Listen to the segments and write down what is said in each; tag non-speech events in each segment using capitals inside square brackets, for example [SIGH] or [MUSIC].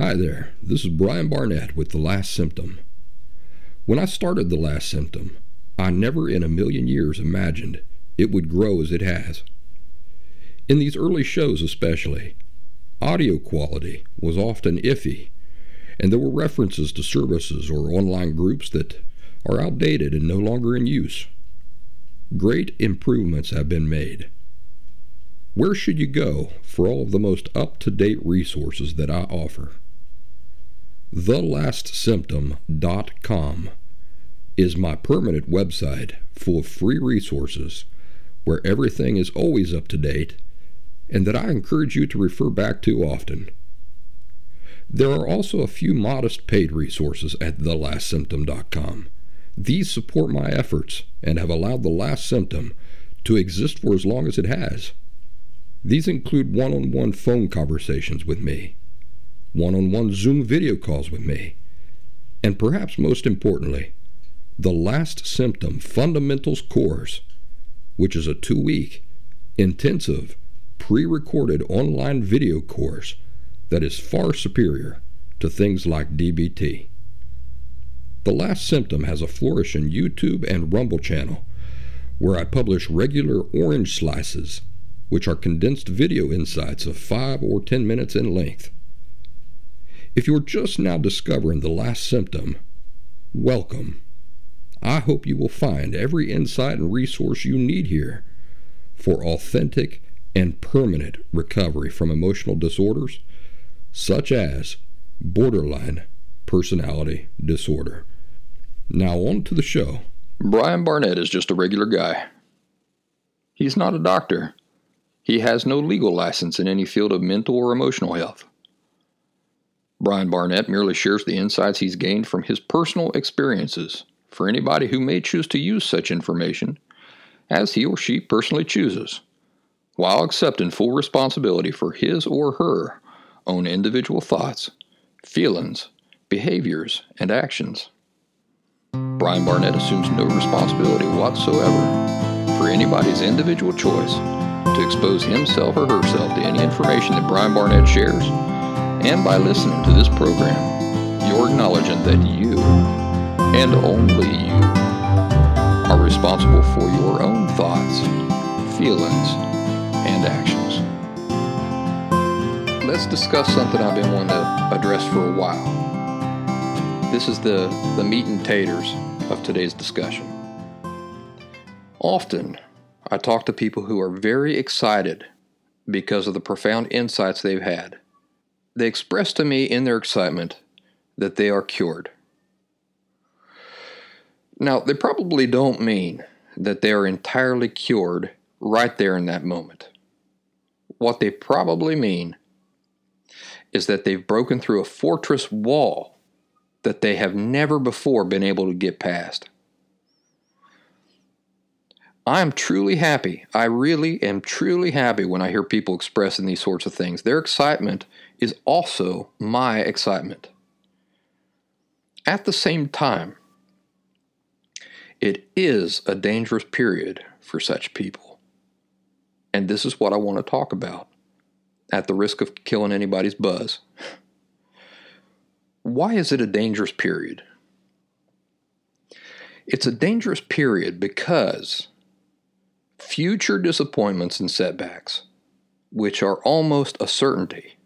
Hi there, this is Brian Barnett with The Last Symptom. When I started The Last Symptom, I never in a million years imagined it would grow as it has. In these early shows, especially, audio quality was often iffy, and there were references to services or online groups that are outdated and no longer in use. Great improvements have been made. Where should you go for all of the most up to date resources that I offer? TheLastSymptom.com is my permanent website full of free resources where everything is always up to date and that I encourage you to refer back to often. There are also a few modest paid resources at TheLastSymptom.com. These support my efforts and have allowed The Last Symptom to exist for as long as it has. These include one on one phone conversations with me one on one Zoom video calls with me. And perhaps most importantly, the Last Symptom Fundamentals course, which is a two week, intensive, pre recorded online video course that is far superior to things like DBT. The Last Symptom has a flourishing YouTube and Rumble channel where I publish regular orange slices, which are condensed video insights of 5 or 10 minutes in length. If you're just now discovering the last symptom, welcome. I hope you will find every insight and resource you need here for authentic and permanent recovery from emotional disorders such as borderline personality disorder. Now, on to the show. Brian Barnett is just a regular guy. He's not a doctor. He has no legal license in any field of mental or emotional health. Brian Barnett merely shares the insights he's gained from his personal experiences for anybody who may choose to use such information as he or she personally chooses, while accepting full responsibility for his or her own individual thoughts, feelings, behaviors, and actions. Brian Barnett assumes no responsibility whatsoever for anybody's individual choice to expose himself or herself to any information that Brian Barnett shares and by listening to this program, you're acknowledging that you, and only you, are responsible for your own thoughts, feelings, and actions. Let's discuss something I've been wanting to address for a while. This is the, the meat and taters of today's discussion. Often, I talk to people who are very excited because of the profound insights they've had they express to me in their excitement that they are cured. Now, they probably don't mean that they are entirely cured right there in that moment. What they probably mean is that they've broken through a fortress wall that they have never before been able to get past. I am truly happy. I really am truly happy when I hear people expressing these sorts of things. Their excitement is also my excitement. At the same time, it is a dangerous period for such people. And this is what I want to talk about at the risk of killing anybody's buzz. [LAUGHS] Why is it a dangerous period? It's a dangerous period because future disappointments and setbacks, which are almost a certainty,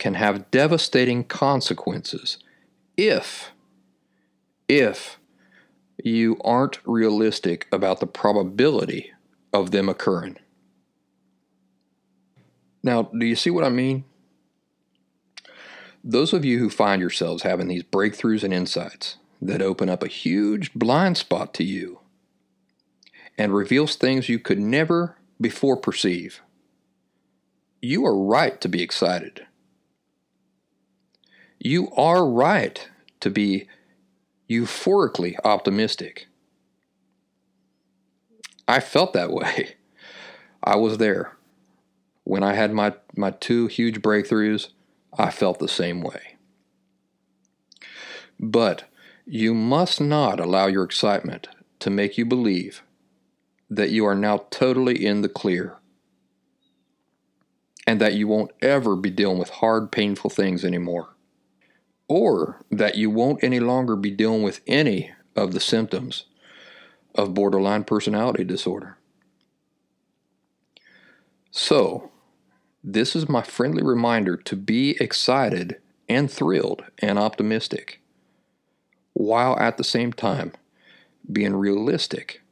can have devastating consequences if if you aren't realistic about the probability of them occurring. Now, do you see what I mean? Those of you who find yourselves having these breakthroughs and insights that open up a huge blind spot to you and reveals things you could never before perceive. You are right to be excited. You are right to be euphorically optimistic. I felt that [LAUGHS] way. I was there. When I had my, my two huge breakthroughs, I felt the same way. But you must not allow your excitement to make you believe that you are now totally in the clear. and that you won't ever be dealing with hard, painful things anymore. Or that you won't any longer be dealing with any of the symptoms of borderline personality disorder. So, this is my friendly reminder to be excited and thrilled and optimistic, while at the same time being realistic.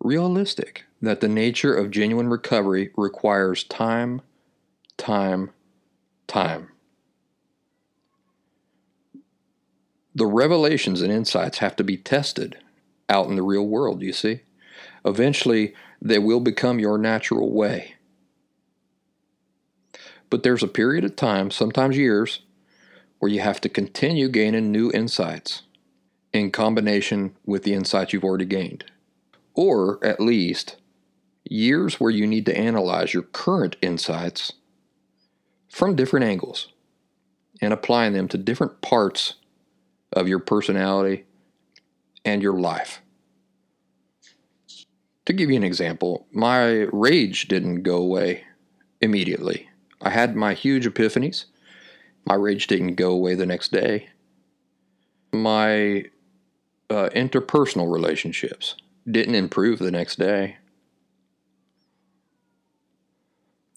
Realistic that the nature of genuine recovery requires time, time, time. The revelations and insights have to be tested out in the real world, you see. Eventually, they will become your natural way. But there's a period of time, sometimes years, where you have to continue gaining new insights in combination with the insights you've already gained. Or at least years where you need to analyze your current insights from different angles and applying them to different parts of your personality and your life. To give you an example, my rage didn't go away immediately. I had my huge epiphanies. My rage didn't go away the next day. My uh, interpersonal relationships didn't improve the next day.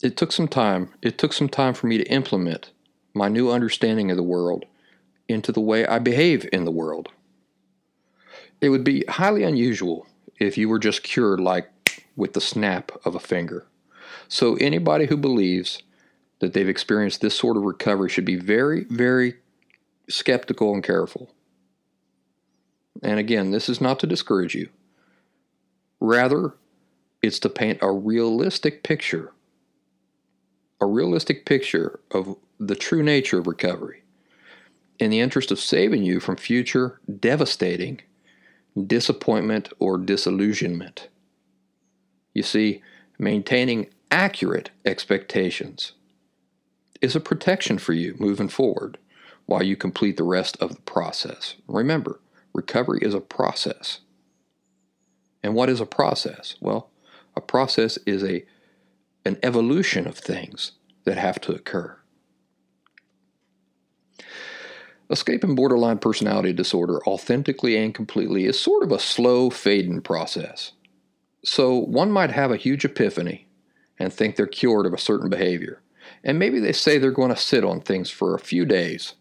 It took some time. It took some time for me to implement my new understanding of the world into the way I behave in the world. It would be highly unusual if you were just cured like with the snap of a finger. So, anybody who believes that they've experienced this sort of recovery should be very, very skeptical and careful. And again, this is not to discourage you. Rather, it's to paint a realistic picture, a realistic picture of the true nature of recovery in the interest of saving you from future devastating disappointment or disillusionment. You see, maintaining accurate expectations is a protection for you moving forward while you complete the rest of the process. Remember, recovery is a process. And what is a process? Well, a process is a an evolution of things that have to occur. Escaping borderline personality disorder authentically and completely is sort of a slow fading process. So one might have a huge epiphany and think they're cured of a certain behavior. And maybe they say they're going to sit on things for a few days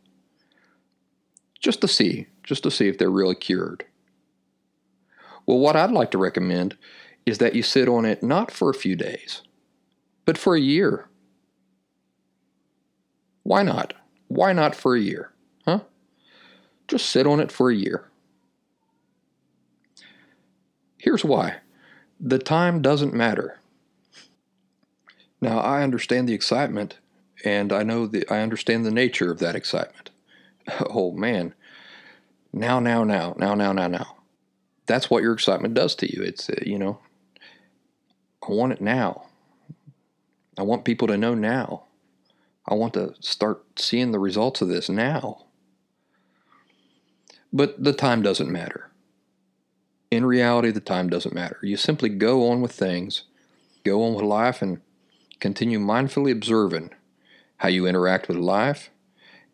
just to see, just to see if they're really cured. Well, what I'd like to recommend is that you sit on it not for a few days, but for a year. Why not? Why not for a year? Huh? Just sit on it for a year. Here's why the time doesn't matter. Now, I understand the excitement, and I know that I understand the nature of that excitement. [LAUGHS] Oh man, now, now, now, now, now, now, now. That's what your excitement does to you. It's, uh, you know, I want it now. I want people to know now. I want to start seeing the results of this now. But the time doesn't matter. In reality, the time doesn't matter. You simply go on with things, go on with life, and Continue mindfully observing how you interact with life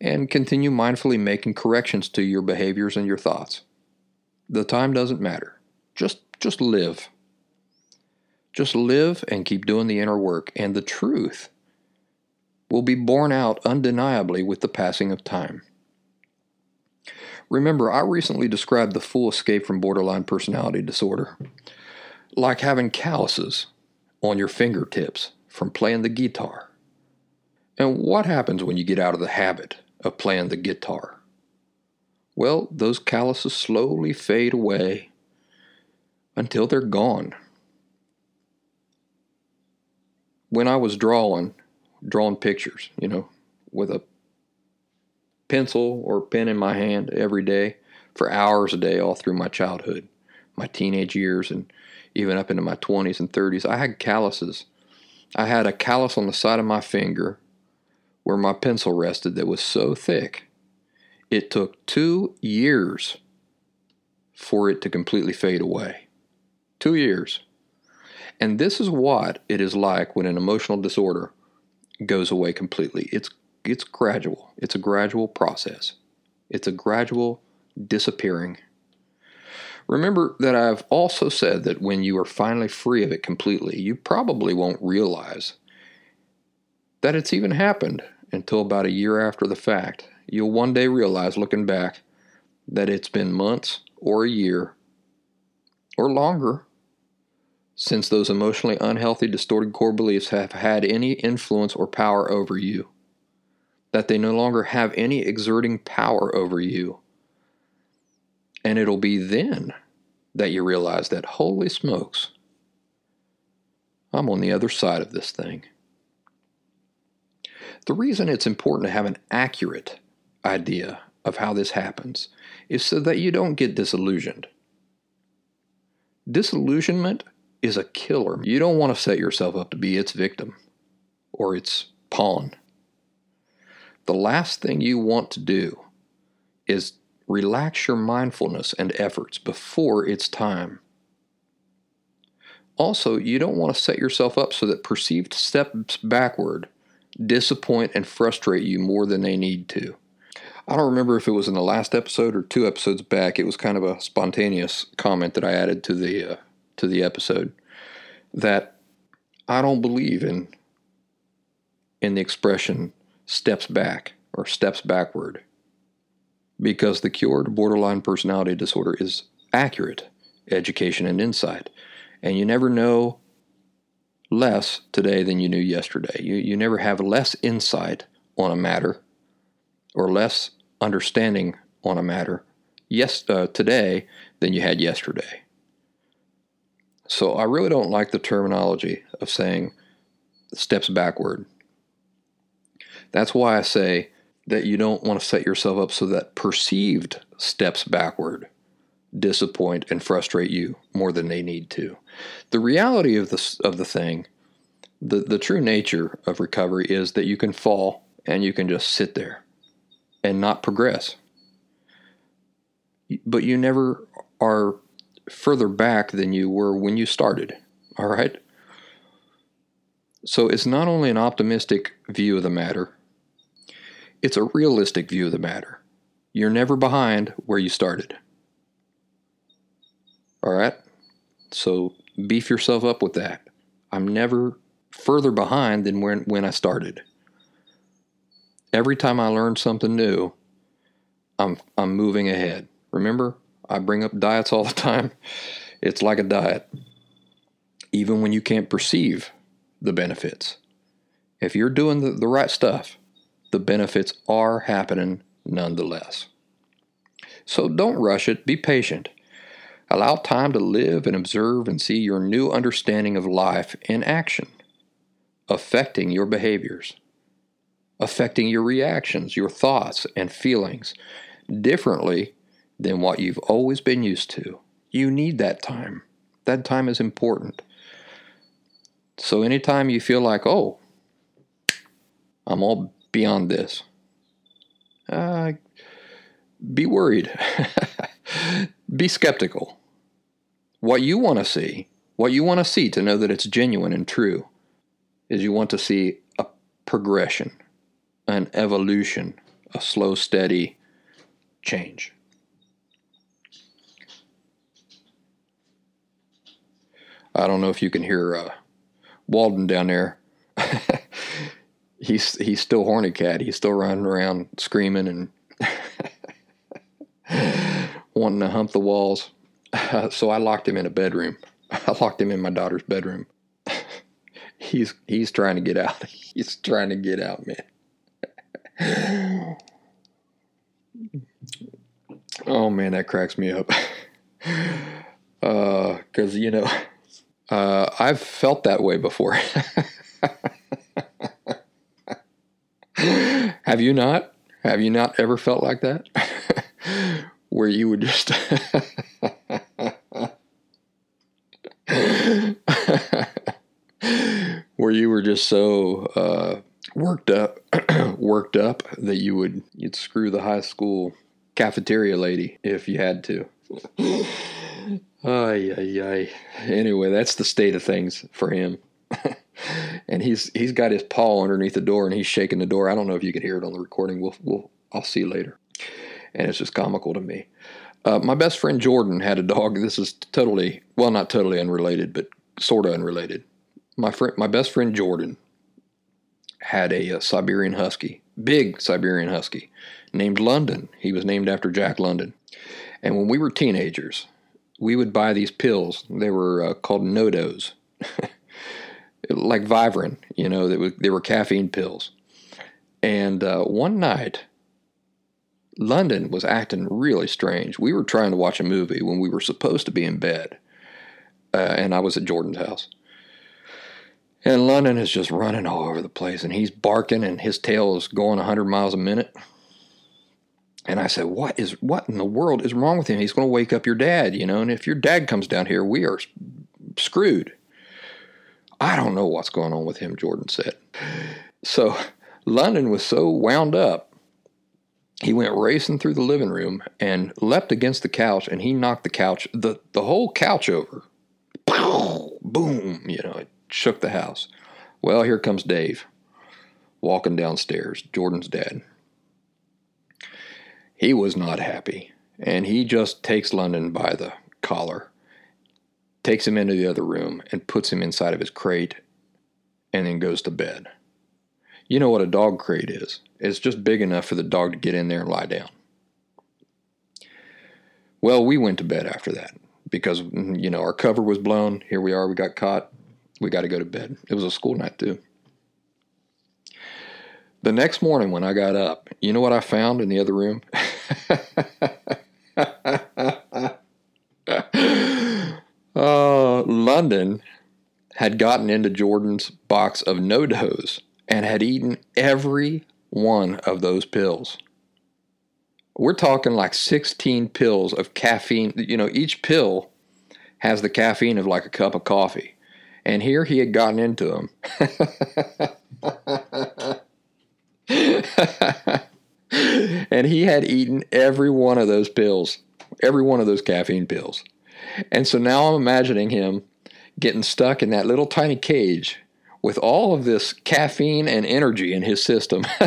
and continue mindfully making corrections to your behaviors and your thoughts. The time doesn't matter. Just just live. Just live and keep doing the inner work and the truth will be borne out undeniably with the passing of time. Remember, I recently described the full escape from borderline personality disorder like having calluses on your fingertips from playing the guitar. And what happens when you get out of the habit of playing the guitar? Well, those calluses slowly fade away until they're gone. When I was drawing, drawing pictures, you know, with a pencil or pen in my hand every day for hours a day all through my childhood, my teenage years, and even up into my 20s and 30s, I had calluses I had a callus on the side of my finger where my pencil rested that was so thick. It took two years for it to completely fade away. Two years. And this is what it is like when an emotional disorder goes away completely. It's it's gradual. It's a gradual process. It's a gradual disappearing. Remember that I've also said that when you are finally free of it completely, you probably won't realize that it's even happened until about a year after the fact. You'll one day realize, looking back, that it's been months or a year or longer since those emotionally unhealthy, distorted core beliefs have had any influence or power over you. That they no longer have any exerting power over you. And it'll be then that you realize that, holy smokes, I'm on the other side of this thing. The reason it's important to have an accurate idea of how this happens is so that you don't get disillusioned. Disillusionment is a killer. You don't want to set yourself up to be its victim or its pawn. The last thing you want to do is relax your mindfulness and efforts before it's time. Also, you don't want to set yourself up so that perceived steps backward disappoint and frustrate you more than they need to. I don't remember if it was in the last episode or two episodes back. It was kind of a spontaneous comment that I added to the uh, to the episode that I don't believe in in the expression steps back or steps backward because the cure to borderline personality disorder is accurate education and insight. And you never know less today than you knew yesterday. You, you never have less insight on a matter or less understanding on a matter yes uh, today than you had yesterday. So I really don't like the terminology of saying steps backward. That's why I say that you don't want to set yourself up so that perceived steps backward disappoint and frustrate you more than they need to. The reality of the of the thing, the the true nature of recovery is that you can fall and you can just sit there and not progress. But you never are further back than you were when you started. All right? So it's not only an optimistic view of the matter, it's a realistic view of the matter. You're never behind where you started. All right? So beef yourself up with that. I'm never further behind than when, when I started. Every time I learn something new, I'm, I'm moving ahead. Remember, I bring up diets all the time. It's like a diet, even when you can't perceive the benefits. If you're doing the, the right stuff, the benefits are happening nonetheless. So don't rush it, be patient. Allow time to live and observe and see your new understanding of life in action, affecting your behaviors, affecting your reactions, your thoughts, and feelings differently than what you've always been used to. You need that time. That time is important. So, anytime you feel like, oh, I'm all beyond this, uh, be worried. [LAUGHS] be skeptical. What you want to see, what you want to see to know that it's genuine and true, is you want to see a progression, an evolution, a slow, steady change. I don't know if you can hear uh, Walden down there. He's he's still horny cat. He's still running around screaming and [LAUGHS] wanting to hump the walls. [LAUGHS] so I locked him in a bedroom. [LAUGHS] I locked him in my daughter's bedroom. he's he's trying to get out. He's trying to get out, man. oh man, that cracks me up. Uh, cause you know, uh, I've felt that way before. Have you not? Have you not ever felt like that? [LAUGHS] Where you would just. [LAUGHS] Where you were just so uh, worked up, [CLEARS THROAT] worked up that you would you'd screw the high school cafeteria lady if you had to. [LAUGHS] Ay, ay, ay. Anyway, that's the state of things for him. And he's he's got his paw underneath the door and he's shaking the door. I don't know if you can hear it on the recording. We'll we'll I'll see you later. And it's just comical to me. Uh, my best friend Jordan had a dog. This is totally well, not totally unrelated, but sort of unrelated. My friend, my best friend Jordan, had a, a Siberian Husky, big Siberian Husky, named London. He was named after Jack London. And when we were teenagers, we would buy these pills. They were uh, called NoDoz, [LAUGHS] like Vivarin. You know, they were, they were caffeine pills. And uh, one night, London was acting really strange. We were trying to watch a movie when we were supposed to be in bed, uh, and I was at Jordan's house. And London is just running all over the place, and he's barking, and his tail is going 100 miles a minute. And I said, "What is what in the world is wrong with him? He's going to wake up your dad, you know. And if your dad comes down here, we are screwed." I don't know what's going on with him, Jordan said. So London was so wound up, he went racing through the living room and leapt against the couch, and he knocked the couch, the the whole couch over. Boom! You know, it shook the house. Well, here comes Dave walking downstairs, Jordan's dad. He was not happy, and he just takes London by the collar, takes him into the other room, and puts him inside of his crate, and then goes to bed. You know what a dog crate is? It's just big enough for the dog to get in there and lie down. Well, we went to bed after that because, you know, our cover was blown. Here we are, we got caught we got to go to bed. It was a school night, too. The next morning, when I got up, you know what I found in the other room? [LAUGHS] London had gotten into Jordan's box of NoDoz and had eaten every one of those pills. We're talking like 16 pills of caffeine. You know, each pill has the caffeine of like a cup of coffee. And here he had gotten into them. [LAUGHS] and he had eaten every one of those pills, every one of those caffeine pills. And so now I'm imagining him getting stuck in that little tiny cage with all of this caffeine and energy in his system. [LAUGHS]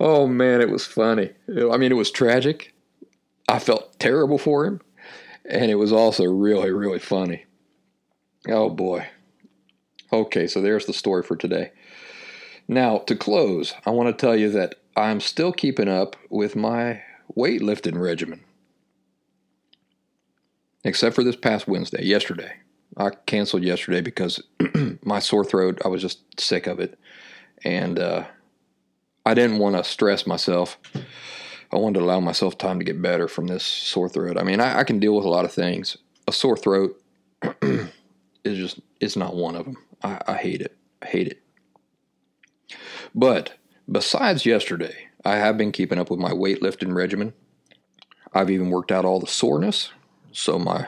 oh man, it was funny. I mean, it was tragic. I felt terrible for him and it was also really, really funny. Oh boy. Okay, so there's the story for today. Now, to close, I want to tell you that I'm still keeping up with my weightlifting regimen. Except for this past Wednesday, yesterday. I canceled yesterday because [CLEARS THROAT] my sore throat, I was just sick of it. And uh, I didn't want to stress myself I wanted to allow myself time to get better from this sore throat. I mean, I, I can deal with a lot of things. A sore throat [CLEARS THROAT] is just, it's not one of them. I, I hate it. I hate it. But besides yesterday, I have been keeping up with my weightlifting regimen. I've even worked out all the soreness, so my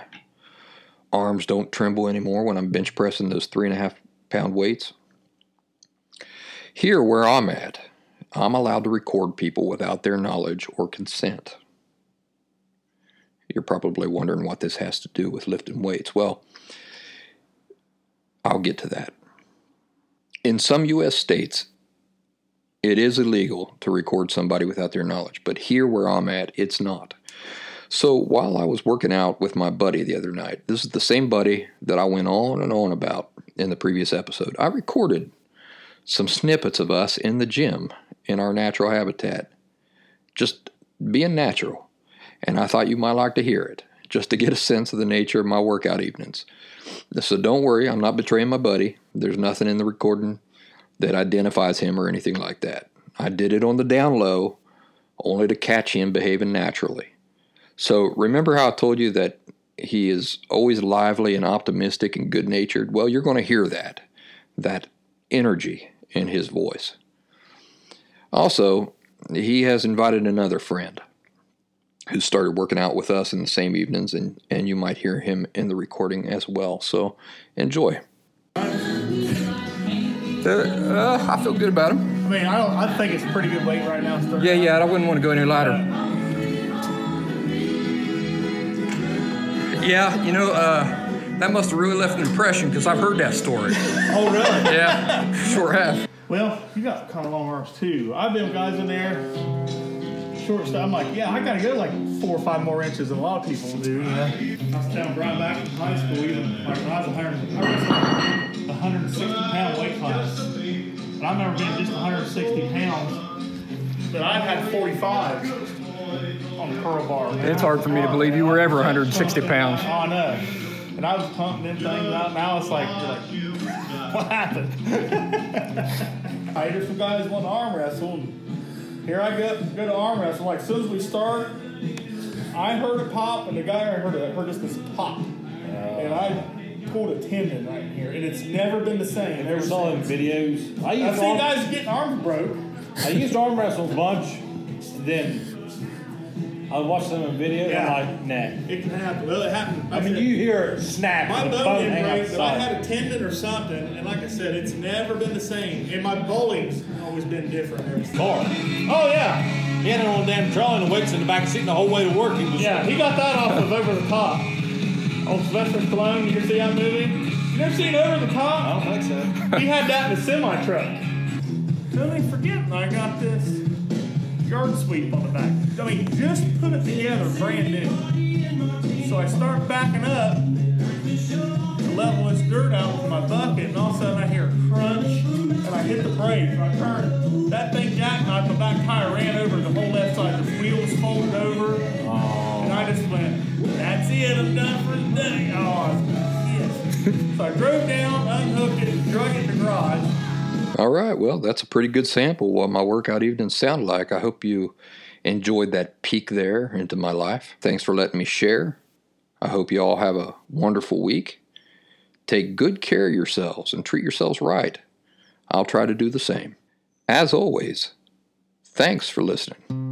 arms don't tremble anymore when I'm bench pressing those three and a half pound weights. Here, where I'm at, I'm allowed to record people without their knowledge or consent. You're probably wondering what this has to do with lifting weights. Well, I'll get to that. In some U.S. states, it is illegal to record somebody without their knowledge, but here where I'm at, it's not. So while I was working out with my buddy the other night, this is the same buddy that I went on and on about in the previous episode, I recorded some snippets of us in the gym in our natural habitat. Just being natural. And I thought you might like to hear it, just to get a sense of the nature of my workout evenings. So don't worry, I'm not betraying my buddy. There's nothing in the recording that identifies him or anything like that. I did it on the down low, only to catch him behaving naturally. So remember how I told you that he is always lively and optimistic and good natured? Well, you're going to hear that, that energy in his voice. Also, he has invited another friend who started working out with us in the same evenings, and, and you might hear him in the recording as well. So enjoy. Uh, I feel good about him. I mean, I, don't, I think it's pretty good weight right now. Yeah, yeah, I wouldn't want to go any lighter. Yeah, you know, uh, That must have really left an impression because I've heard that story. Oh, really? yeah, sure have. well, you got kind of long arms too. I've been guys in there, short stuff. I'm like, yeah, I got to go like four or five more inches than a lot of people do. You know? I was telling Brian back in high school, even like when I was 100, I was like 160 pound weight class. And I remember being just 160 pounds, but I've had 45 on the bar. man. It's hard for me to believe you were ever 160 pounds. Oh, I know. And I was pumping them things out. Now it's like, like [LAUGHS] what happened? [LAUGHS] I hear some guys want to arm wrestle. And here I go, go to arm wrestle. Like, as soon as we start, I heard a pop, and the guy I heard, it, heard just this pop. And I pulled a tendon right here. And it's never been the same. Never saw in videos. I I've used, seen arm, guys getting arms broke. I used arm wrestle a bunch. Then I watched them in video. Yeah. I'm like, nah. It can happen. Well, it happened. I mean, you hear it snap. My bone bone didn't break, but I side. had a tendon or something, and like I said, it's never been the same. And my bowling's always been different. ever since. car. Oh yeah, He had it on a damn trolley and the weights in the back seat the whole way to work. He was yeah. He got that off of Over the Top. Old Sylvester Stallone. You ever see that movie? You never seen Over the Top? I Top? don't think so. He had that in the semi truck. Don't even forget, I got this yard sweep on the back. I mean, just put it together, brand new. So I start backing up to level this dirt out with my bucket, and all of a sudden I hear a crunch, and I hit the brake, I turn. That thing jackknifed, my back tire ran over the whole left side. The wheels folded over, and I just went, that's it, I'm done for the day. Oh, was pissed. So I drove down, unhooked it, drug it in the garage. All right, well, that's a pretty good sample of what my workout evenings sound like. I hope you enjoyed that peek there into my life. Thanks for letting me share. I hope you all have a wonderful week. Take good care of yourselves and treat yourselves right. I'll try to do the same. As always, thanks for listening.